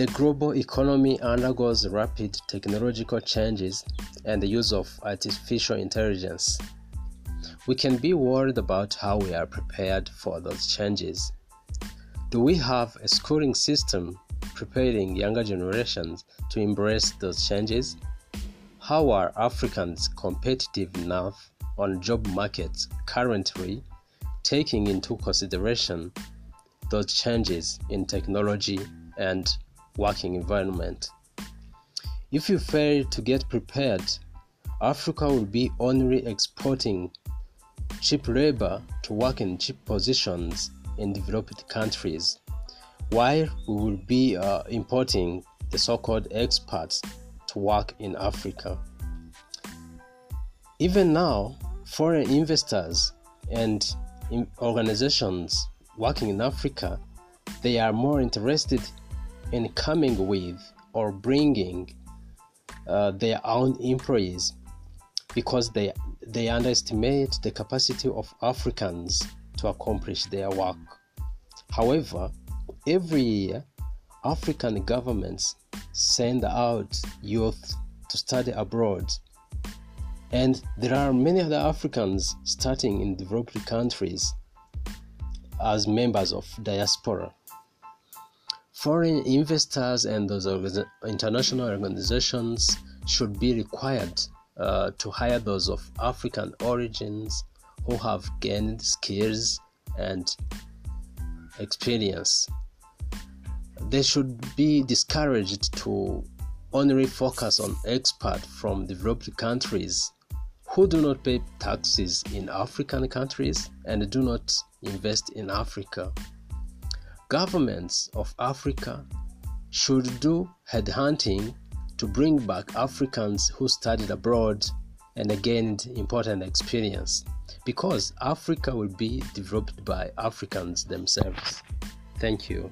The global economy undergoes rapid technological changes and the use of artificial intelligence. We can be worried about how we are prepared for those changes. Do we have a schooling system preparing younger generations to embrace those changes? How are Africans competitive enough on job markets currently, taking into consideration those changes in technology and working environment? If you fail to get prepared, Africa will be only exporting cheap labor to work in cheap positions in developed countries, while we will be uh, importing the so called experts to work in Africa. Even now, foreign investors and organizations working in Africa, they are more interested in coming with or bringing uh, their own employees because they they underestimate the capacity of Africans to accomplish their work. However, every year African governments send out youth to study abroad. And there are many other Africans starting in developed countries as members of diaspora. Foreign investors and those international organizations should be required uh, to hire those of African origins who have gained skills and experience they should be discouraged to only focus on expats from developed countries who do not pay taxes in African countries and do not invest in Africa. Governments of Africa should do headhunting to bring back Africans who studied abroad and gained important experience because Africa will be developed by Africans themselves. Thank you.